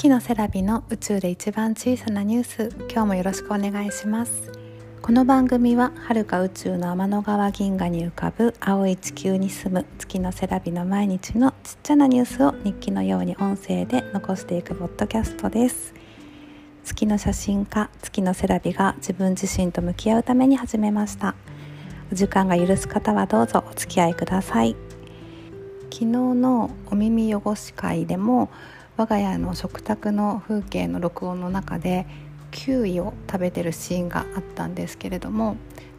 月のセラビの宇宙で一番小さなニュース。今日もよろしくお願いします。この番組は遥か宇宙の天の川銀河に浮かぶ青い地球に住む月のセラビの毎日のちっちゃなニュースを日記のように音声で残していくポッドキャストです。月の写真家月のセラビが自分自身と向き合うために始めました。お時間が許す方はどうぞお付き合いください。昨日のお耳汚し会でも我が家の食卓の風景の録音の中でキウイを食べてるシーンがあったんですけれども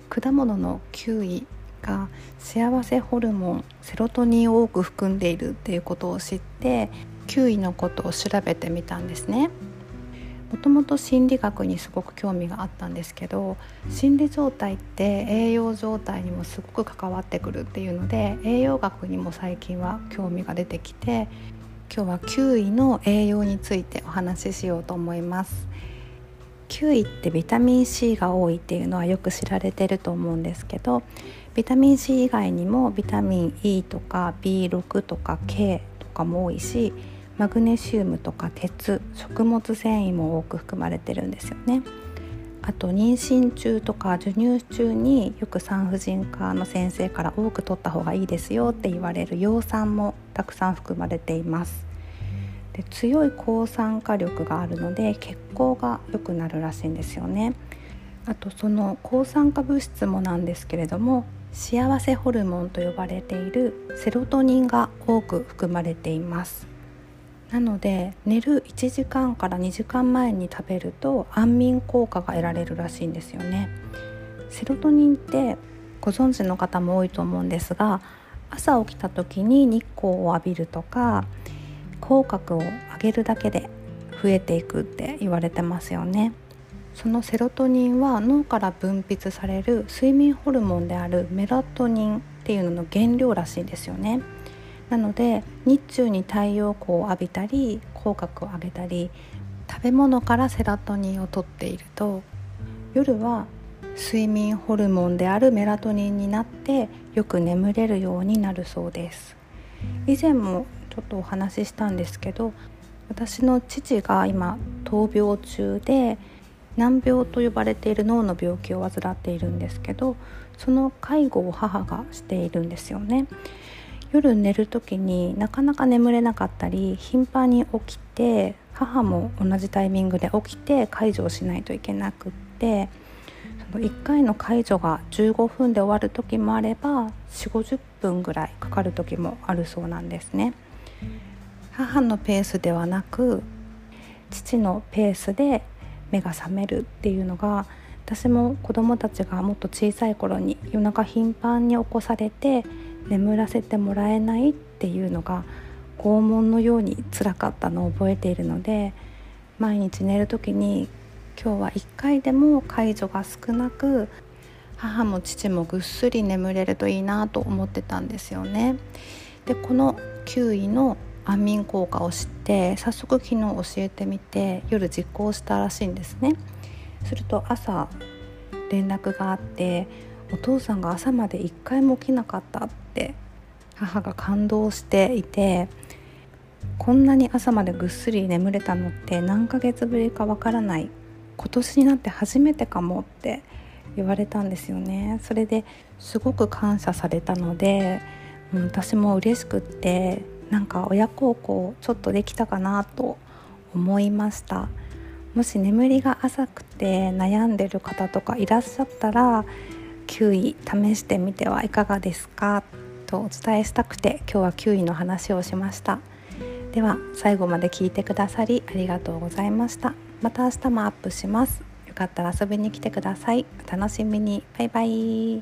果物のキウイが幸せホルモンセロトニンを多く含んでいるっていうことを知ってキウイのことを調べてみたんですね。もともと心理学にすごく興味があったんですけど心理状態って栄養状態にもすごく関わってくるっていうので栄養学にも最近は興味が出てきて今日はキウイの栄養についてお話ししようと思います。キウイってビタミン C が多いっていうのはよく知られてると思うんですけどビタミン C 以外にもビタミン E とか B6 とか K とかも多いしマグネシウムとか鉄食物繊維も多く含まれてるんですよね。あと妊娠中とか授乳中によく産婦人科の先生から多く取った方がいいですよって言われる葉酸もたくさん含まれています。で強い抗酸化力があるので血行が良くなるらしいんですよね。あとその抗酸化物質もなんですけれども幸せホルモンと呼ばれているセロトニンが多く含まれています。なので寝る1時間から2時間前に食べると安眠効果が得られるらしいんですよね。セロトニンってご存知の方も多いと思うんですが朝起きた時に日光を浴びるとか口角を上げるだけで増えていくって言われてますよね。そのセロトニンは脳から分泌される睡眠ホルモンであるメラトニンっていうのの原料らしいんですよね。なので日中に太陽光を浴びたり口角を上げたり食べ物からセラトニンをとっていると夜は睡眠ホルモンであるメラトニンになってよく眠れるようになるそうです。以前もちょっとお話ししたんですけど私の父が今闘病中で難病と呼ばれている脳の病気を患っているんですけどその介護を母がしているんですよね。夜寝る時になかなか眠れなかったり頻繁に起きて母も同じタイミングで起きて介助をしないといけなくってその1回の介助が15分で終わる時もあれば4 5 0分ぐらいかかる時もあるそうなんですね。母のペースではなく父のペースで目が覚めるっていうのが私も子どもたちがもっと小さい頃に夜中頻繁に起こされて眠らせてもらえないっていうのが拷問のようにつらかったのを覚えているので毎日寝る時に今日は1回でも介助が少なく母も父もぐっすり眠れるといいなと思ってたんですよね。でこの9位の安眠効果を知って早速昨日教えてみて夜実行したらしいんですね。すると朝連絡があってお父さんが朝まで1回も起きなかったって母が感動していてこんなに朝までぐっすり眠れたのって何ヶ月ぶりかわからない今年になって初めてかもって言われたんですよね。それですごく感謝されたので、私も嬉しくってなんか親孝行ちょっとできたかなと思いました。もし眠りが浅くて悩んでる方とかいらっしゃったら9位試してみてはいかがですか？とお伝えしたくて今日は9位の話をしました。では最後まで聞いてくださりありがとうございました。また明日もアップします。よかったら遊びに来てください。お楽しみに。バイバイ。